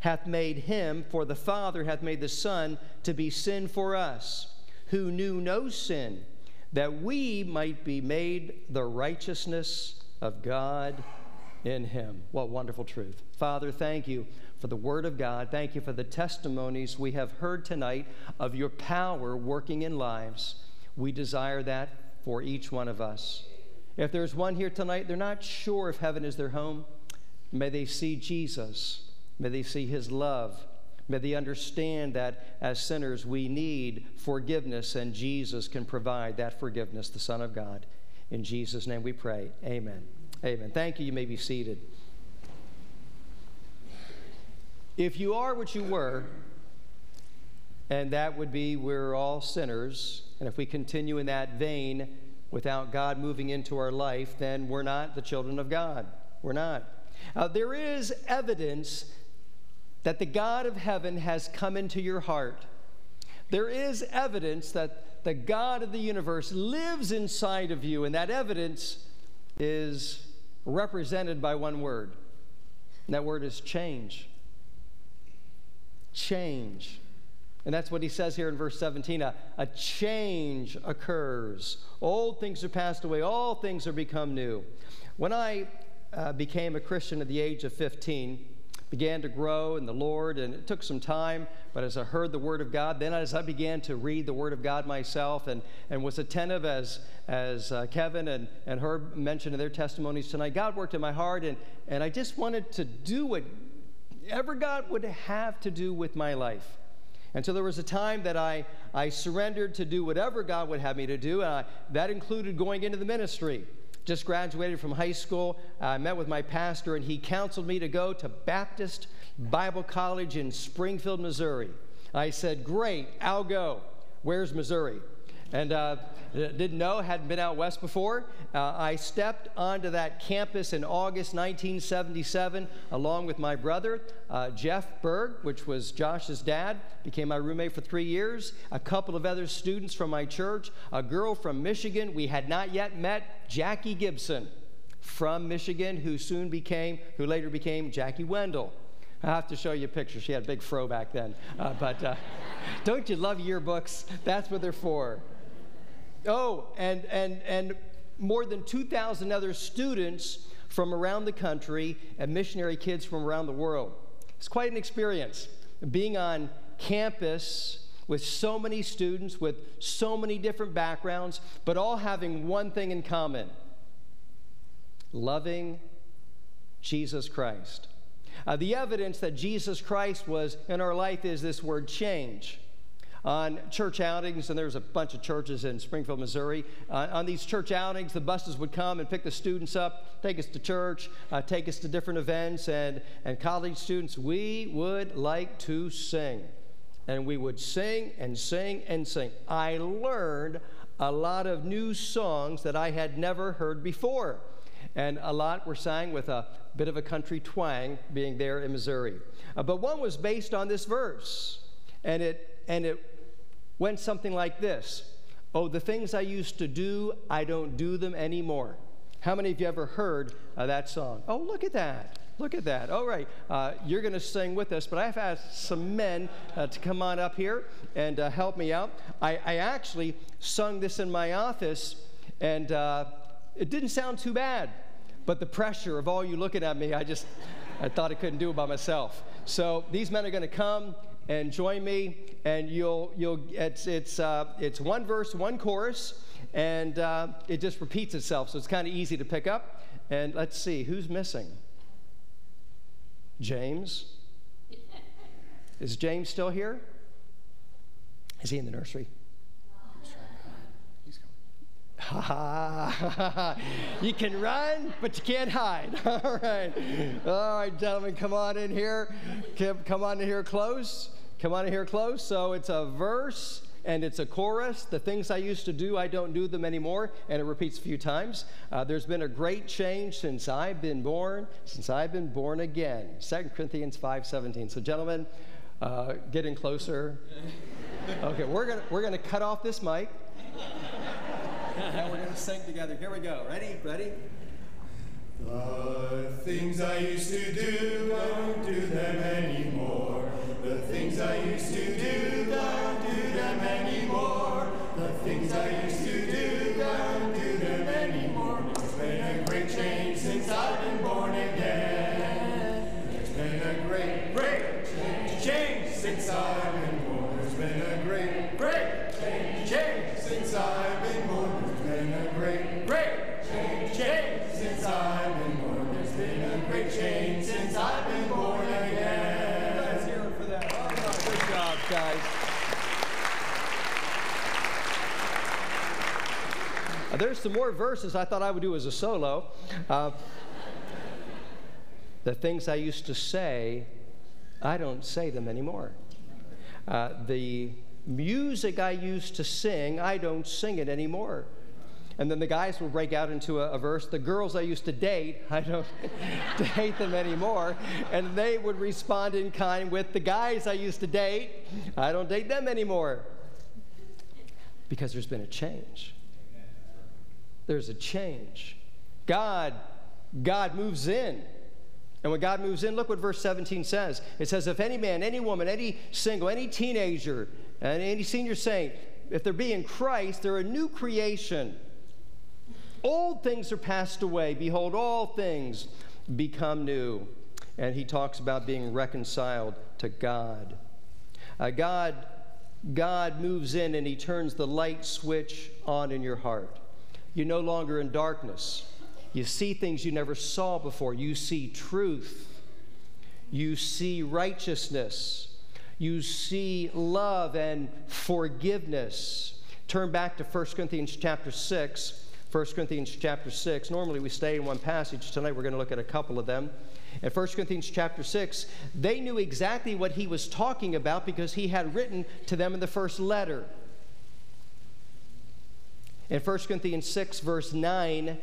[SPEAKER 1] hath made him, for the Father hath made the Son to be sin for us, who knew no sin, that we might be made the righteousness of God in him. What wonderful truth. Father, thank you for the Word of God. Thank you for the testimonies we have heard tonight of your power working in lives. We desire that for each one of us. If there's one here tonight, they're not sure if heaven is their home, may they see Jesus. May they see his love. May they understand that as sinners we need forgiveness, and Jesus can provide that forgiveness, the Son of God. In Jesus' name we pray. Amen. Amen. Thank you. You may be seated. If you are what you were, and that would be we're all sinners, and if we continue in that vein without God moving into our life, then we're not the children of God. We're not. Uh, there is evidence that the God of heaven has come into your heart. There is evidence that the God of the universe lives inside of you, and that evidence is represented by one word. And that word is change change. And that's what he says here in verse 17 a, a change occurs. Old things are passed away, all things are become new. When I uh, became a Christian at the age of 15, began to grow in the Lord, and it took some time. But as I heard the Word of God, then as I began to read the Word of God myself and, and was attentive as, as uh, Kevin and, and Herb mentioned in their testimonies tonight, God worked in my heart, and, and I just wanted to do what ever God would have to do with my life. And so there was a time that I, I surrendered to do whatever God would have me to do, and I, that included going into the ministry. Just graduated from high school. I met with my pastor, and he counseled me to go to Baptist Bible College in Springfield, Missouri. I said, Great, I'll go. Where's Missouri? And uh, didn't know, hadn't been out west before. Uh, I stepped onto that campus in August 1977 along with my brother, uh, Jeff Berg, which was Josh's dad, became my roommate for three years, a couple of other students from my church, a girl from Michigan we had not yet met, Jackie Gibson from Michigan, who soon became, who later became Jackie Wendell I have to show you a picture. She had a big fro back then. Uh, but uh, [laughs] don't you love yearbooks? That's what they're for. Oh, and, and, and more than 2,000 other students from around the country and missionary kids from around the world. It's quite an experience being on campus with so many students with so many different backgrounds, but all having one thing in common loving Jesus Christ. Uh, the evidence that Jesus Christ was in our life is this word change. On church outings, and there's a bunch of churches in Springfield, Missouri. Uh, on these church outings, the buses would come and pick the students up, take us to church, uh, take us to different events, and, and college students, we would like to sing. And we would sing and sing and sing. I learned a lot of new songs that I had never heard before. And a lot were sang with a bit of a country twang, being there in Missouri. Uh, but one was based on this verse, and it, and it went something like this Oh, the things I used to do, I don't do them anymore. How many of you ever heard uh, that song? Oh, look at that. Look at that. All right, uh, you're going to sing with us, but I've asked some men uh, to come on up here and uh, help me out. I, I, actually sung this in my office, and uh, it didn't sound too bad. But the pressure of all you looking at me, I just, I thought I couldn't do it by myself. So these men are going to come and join me, and you'll, you'll, it's, it's, uh, it's one verse, one chorus, and uh, it just repeats itself. So it's kind of easy to pick up. And let's see, who's missing? James? Is James still here? Is he in the nursery? Ha [laughs] you can run, but you can't hide. [laughs] All right. All right, gentlemen, come on in here. Come on in here close. Come on in here close. So it's a verse and it's a chorus. The things I used to do, I don't do them anymore. And it repeats a few times. Uh, there's been a great change since I've been born, since I've been born again. 2 Corinthians 5.17. So, gentlemen, uh, getting closer. [laughs] Okay, we're going we're gonna cut off this mic and we're going to sing together. Here we go. Ready? Ready?
[SPEAKER 2] The things I used to do, I don't do them anymore. The things I used to do, don't do them anymore. The things I used to do, don't do them anymore. There's been a great change since I've been born again. There's been a great, great change, change since I've been born. There's been a great, great change, change since I've been born great, great change, change since I've been born. There's been a great change since I've been born again.
[SPEAKER 1] Let's hear it for that. All right, good job, guys. Uh, there's some more verses I thought I would do as a solo. Uh, the things I used to say, I don't say them anymore. Uh, the music I used to sing, I don't sing it anymore. And then the guys will break out into a, a, verse. The girls I used to date, [laughs] I don't date them anymore. And they would respond in kind with the guys I used to date, I don't date them anymore. Because there's been a change. There's a change. God, God moves in. And when God moves in, look what verse 17 says. It says, If any man, any woman, any single, any teenager, and any senior saint, if they're being Christ, they're a new creation. Old things are passed away. Behold, all things become new. And he talks about being reconciled to God. Uh, God, God moves in and he turns the light switch on in your heart. You're no longer in darkness. You see things you never saw before. You see truth. You see righteousness. You see love and forgiveness. Turn back to 1 Corinthians chapter 6 1 Corinthians chapter 6. Normally we stay in one passage. Tonight we're going to look at a couple of them. In 1 Corinthians chapter 6, they knew exactly what he was talking about because he had written to them in the first letter. In 1 Corinthians 6, verse 9,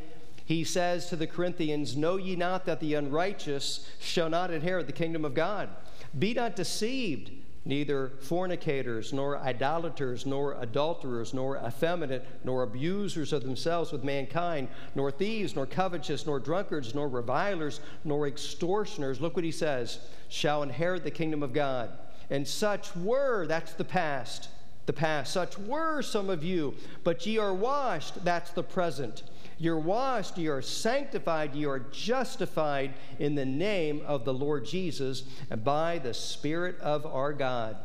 [SPEAKER 1] he says to the Corinthians, Know ye not that the unrighteous shall not inherit the kingdom of God? Be not deceived. Neither fornicators, nor idolaters, nor adulterers, nor effeminate, nor abusers of themselves with mankind, nor thieves, nor covetous, nor drunkards, nor revilers, nor extortioners. Look what he says shall inherit the kingdom of God. And such were, that's the past, the past, such were some of you, but ye are washed, that's the present. You're washed, you are sanctified, you are justified in the name of the Lord Jesus and by the Spirit of our God.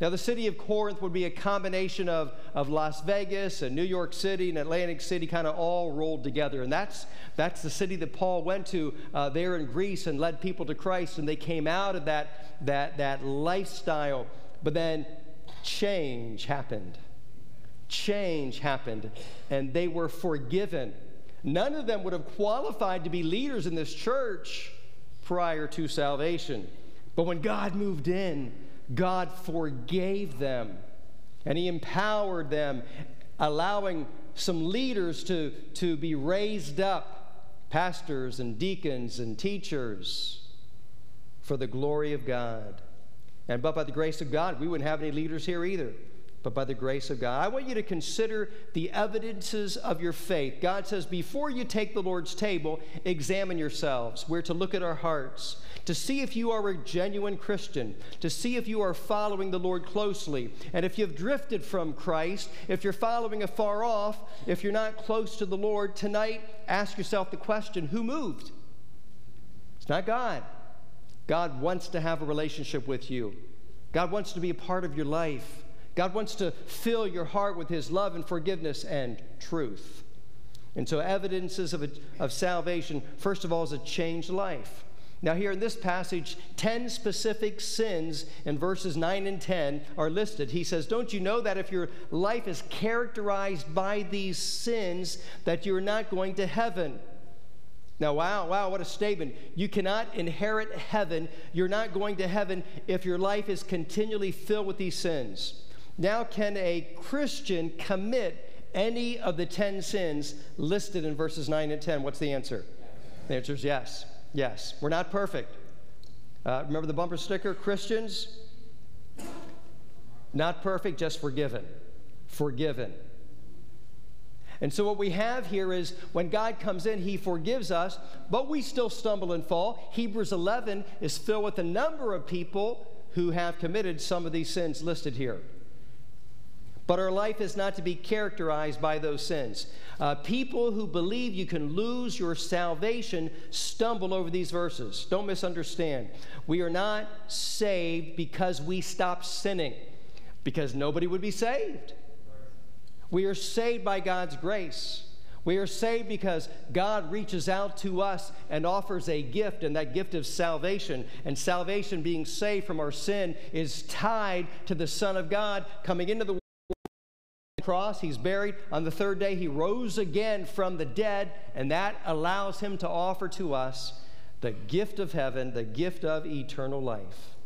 [SPEAKER 1] Now, the city of Corinth would be a combination of, of Las Vegas and New York City and Atlantic City kind of all rolled together. And that's, that's the city that Paul went to uh, there in Greece and led people to Christ. And they came out of that, that, that lifestyle. But then change happened. Change happened, and they were forgiven. None of them would have qualified to be leaders in this church prior to salvation. But when God moved in, God forgave them and He empowered them, allowing some leaders to, to be raised up pastors and deacons and teachers for the glory of God. And but by the grace of God, we wouldn't have any leaders here either but by the grace of God. I want you to consider the evidences of your faith. God says, before you take the Lord's table, examine yourselves. We're to look at our hearts to see if you are a genuine Christian, to see if you are following the Lord closely. And if you've drifted from Christ, if you're following afar off, if you're not close to the Lord, tonight ask yourself the question who moved? It's not God. God wants to have a relationship with you, God wants to be a part of your life. God wants to fill your heart with His love and forgiveness and truth. And so, evidences of, a, of salvation, first of all, is a changed life. Now, here in this passage, 10 specific sins in verses 9 and 10 are listed. He says, Don't you know that if your life is characterized by these sins, that you're not going to heaven? Now, wow, wow, what a statement. You cannot inherit heaven. You're not going to heaven if your life is continually filled with these sins. Now, can a Christian commit any of the 10 sins listed in verses 9 and 10? What's the answer? The answer is yes. Yes. We're not perfect. Uh, remember the bumper sticker? Christians? Not perfect, just forgiven. Forgiven. And so, what we have here is when God comes in, He forgives us, but we still stumble and fall. Hebrews 11 is filled with a number of people who have committed some of these sins listed here. But our life is not to be characterized by those sins. Uh, people who believe you can lose your salvation stumble over these verses. Don't misunderstand. We are not saved because we stop sinning, because nobody would be saved. We are saved by God's grace. We are saved because God reaches out to us and offers a gift, and that gift of salvation. And salvation, being saved from our sin, is tied to the Son of God coming into the cross, he's buried. On the third day, he rose again from the dead, and that allows him to offer to us the gift of heaven, the gift of eternal life.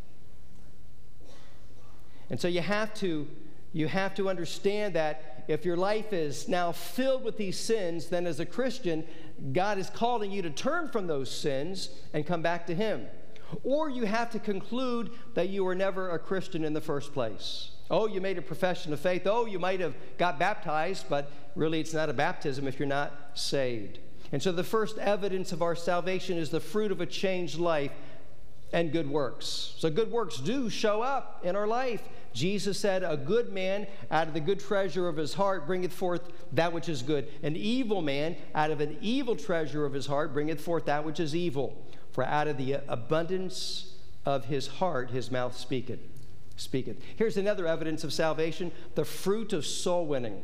[SPEAKER 1] And so you have to you have to understand that if your life is now filled with these sins, then as a Christian, God is calling you to turn from those sins and come back to him. Or you have to conclude that you were never a Christian in the first place. Oh, you made a profession of faith. Oh, you might have got baptized, but really it's not a baptism if you're not saved. And so the first evidence of our salvation is the fruit of a changed life and good works. So good works do show up in our life. Jesus said, A good man out of the good treasure of his heart bringeth forth that which is good. An evil man out of an evil treasure of his heart bringeth forth that which is evil. For out of the abundance of his heart his mouth speaketh speaketh. Here's another evidence of salvation the fruit of soul winning.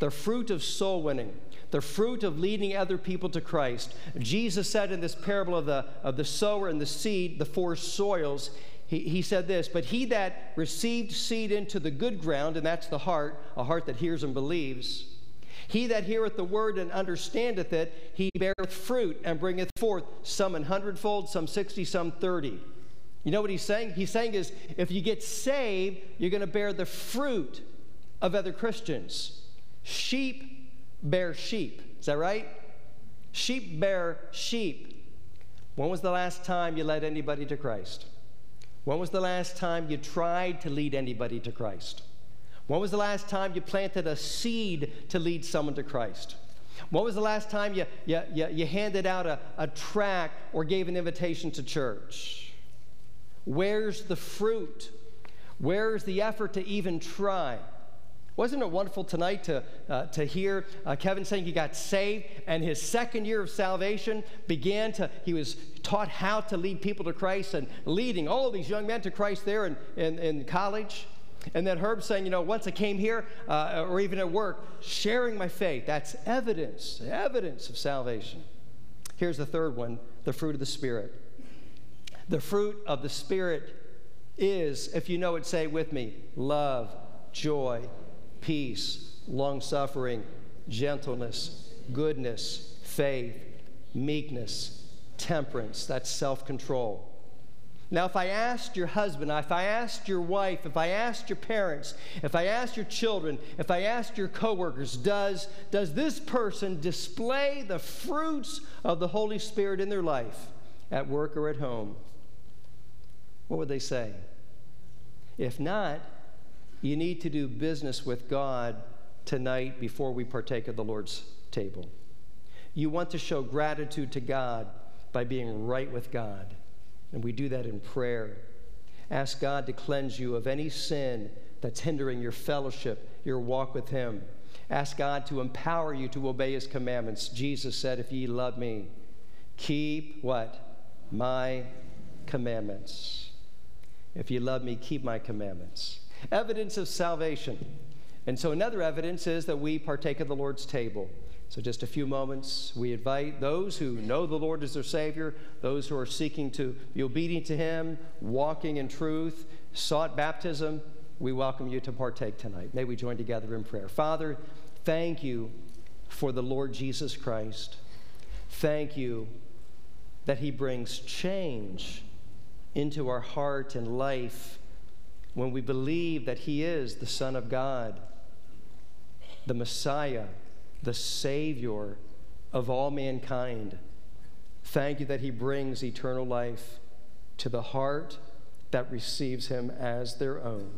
[SPEAKER 1] The fruit of soul winning. The fruit of leading other people to Christ. Jesus said in this parable of the, of the sower and the seed, the four soils, he, he said this But he that received seed into the good ground, and that's the heart, a heart that hears and believes, he that heareth the word and understandeth it, he beareth fruit and bringeth forth some an hundredfold, some sixty, some thirty. You know what he's saying? He's saying is if you get saved, you're going to bear the fruit of other Christians. Sheep bear sheep. Is that right? Sheep bear sheep. When was the last time you led anybody to Christ? When was the last time you tried to lead anybody to Christ? When was the last time you planted a seed to lead someone to Christ? When was the last time you, you, you, you handed out a, a tract or gave an invitation to church? Where's the fruit? Where's the effort to even try? Wasn't it wonderful tonight to, uh, to hear uh, Kevin saying he got saved and his second year of salvation began to, he was taught how to lead people to Christ and leading all these young men to Christ there in, in, in college? And then Herb saying, you know, once I came here uh, or even at work, sharing my faith. That's evidence, evidence of salvation. Here's the third one the fruit of the Spirit. The fruit of the Spirit is, if you know it, say it with me love, joy, peace, long suffering, gentleness, goodness, faith, meekness, temperance. That's self control. Now, if I asked your husband, if I asked your wife, if I asked your parents, if I asked your children, if I asked your coworkers, does, does this person display the fruits of the Holy Spirit in their life at work or at home? What would they say? If not, you need to do business with God tonight before we partake of the Lord's table. You want to show gratitude to God by being right with God. And we do that in prayer. Ask God to cleanse you of any sin that's hindering your fellowship, your walk with Him. Ask God to empower you to obey His commandments. Jesus said, If ye love me, keep what? My commandments. If you love me, keep my commandments. Evidence of salvation. And so, another evidence is that we partake of the Lord's table. So, just a few moments, we invite those who know the Lord as their Savior, those who are seeking to be obedient to Him, walking in truth, sought baptism, we welcome you to partake tonight. May we join together in prayer. Father, thank you for the Lord Jesus Christ. Thank you that He brings change into our heart and life when we believe that He is the Son of God, the Messiah the Savior of all mankind. Thank you that He brings eternal life to the heart that receives Him as their own.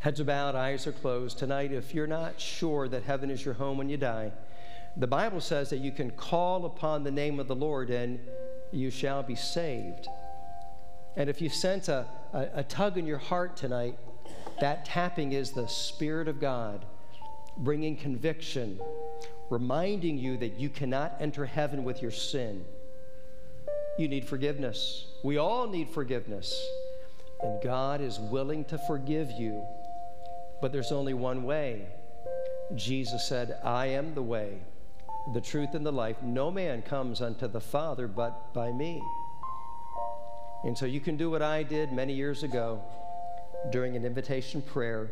[SPEAKER 1] Heads are bowed, eyes are closed. Tonight, if you're not sure that heaven is your home when you die, the Bible says that you can call upon the name of the Lord and you shall be saved. And if you sense a, a, a tug in your heart tonight, that tapping is the Spirit of God bringing conviction, reminding you that you cannot enter heaven with your sin. You need forgiveness. We all need forgiveness. And God is willing to forgive you. But there's only one way. Jesus said, I am the way, the truth, and the life. No man comes unto the Father but by me. And so you can do what I did many years ago during an invitation prayer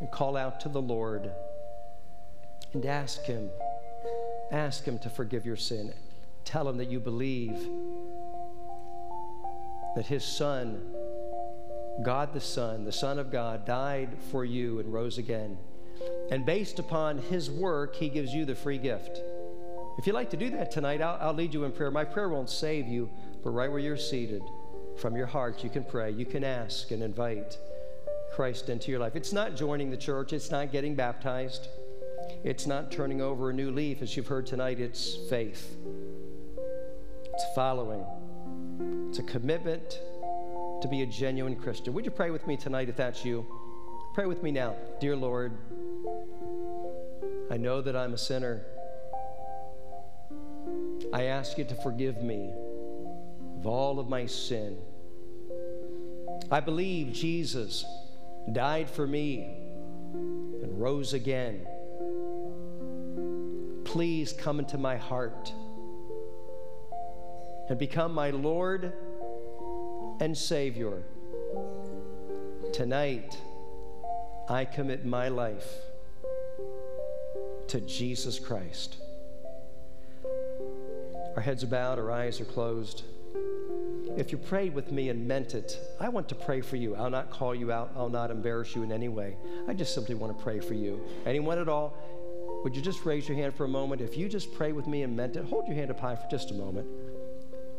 [SPEAKER 1] and call out to the Lord and ask Him. Ask Him to forgive your sin. Tell Him that you believe that His Son, God the Son, the Son of God, died for you and rose again. And based upon His work, He gives you the free gift. If you'd like to do that tonight, I'll, I'll lead you in prayer. My prayer won't save you, but right where you're seated, from your heart, you can pray, you can ask and invite. Christ into your life. It's not joining the church, it's not getting baptized, it's not turning over a new leaf, as you've heard tonight, it's faith. It's following. It's a commitment to be a genuine Christian. Would you pray with me tonight if that's you? Pray with me now. Dear Lord, I know that I'm a sinner. I ask you to forgive me of all of my sin. I believe Jesus died for me, and rose again. Please come into my heart and become my Lord and Savior. Tonight, I commit my life to Jesus Christ. Our heads are bowed, our eyes are closed. If you prayed with me and meant it, I want to pray for you. I'll not call you out, I'll not embarrass you in any way. I just simply want to pray for you. Anyone at all, would you just raise your hand for a moment? If you just pray with me and meant it, hold your hand up high for just a moment.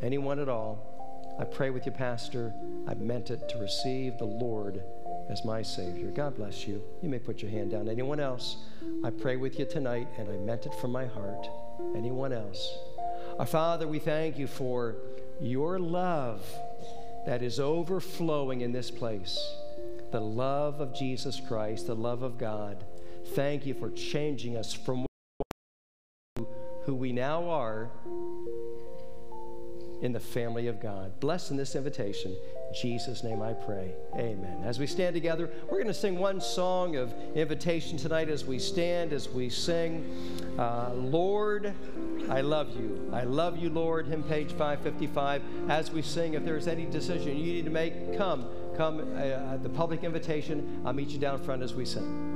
[SPEAKER 1] Anyone at all, I pray with you, Pastor. I meant it to receive the Lord as my Savior. God bless you. You may put your hand down. Anyone else? I pray with you tonight, and I meant it from my heart. Anyone else? Our Father, we thank you for your love that is overflowing in this place. The love of Jesus Christ, the love of God. Thank you for changing us from who we now are in the family of God. Bless in this invitation. Jesus' name I pray. Amen. As we stand together, we're going to sing one song of invitation tonight as we stand, as we sing, uh, Lord, I love you. I love you, Lord, hymn page 555. As we sing, if there's any decision you need to make, come. Come, uh, the public invitation. I'll meet you down front as we sing.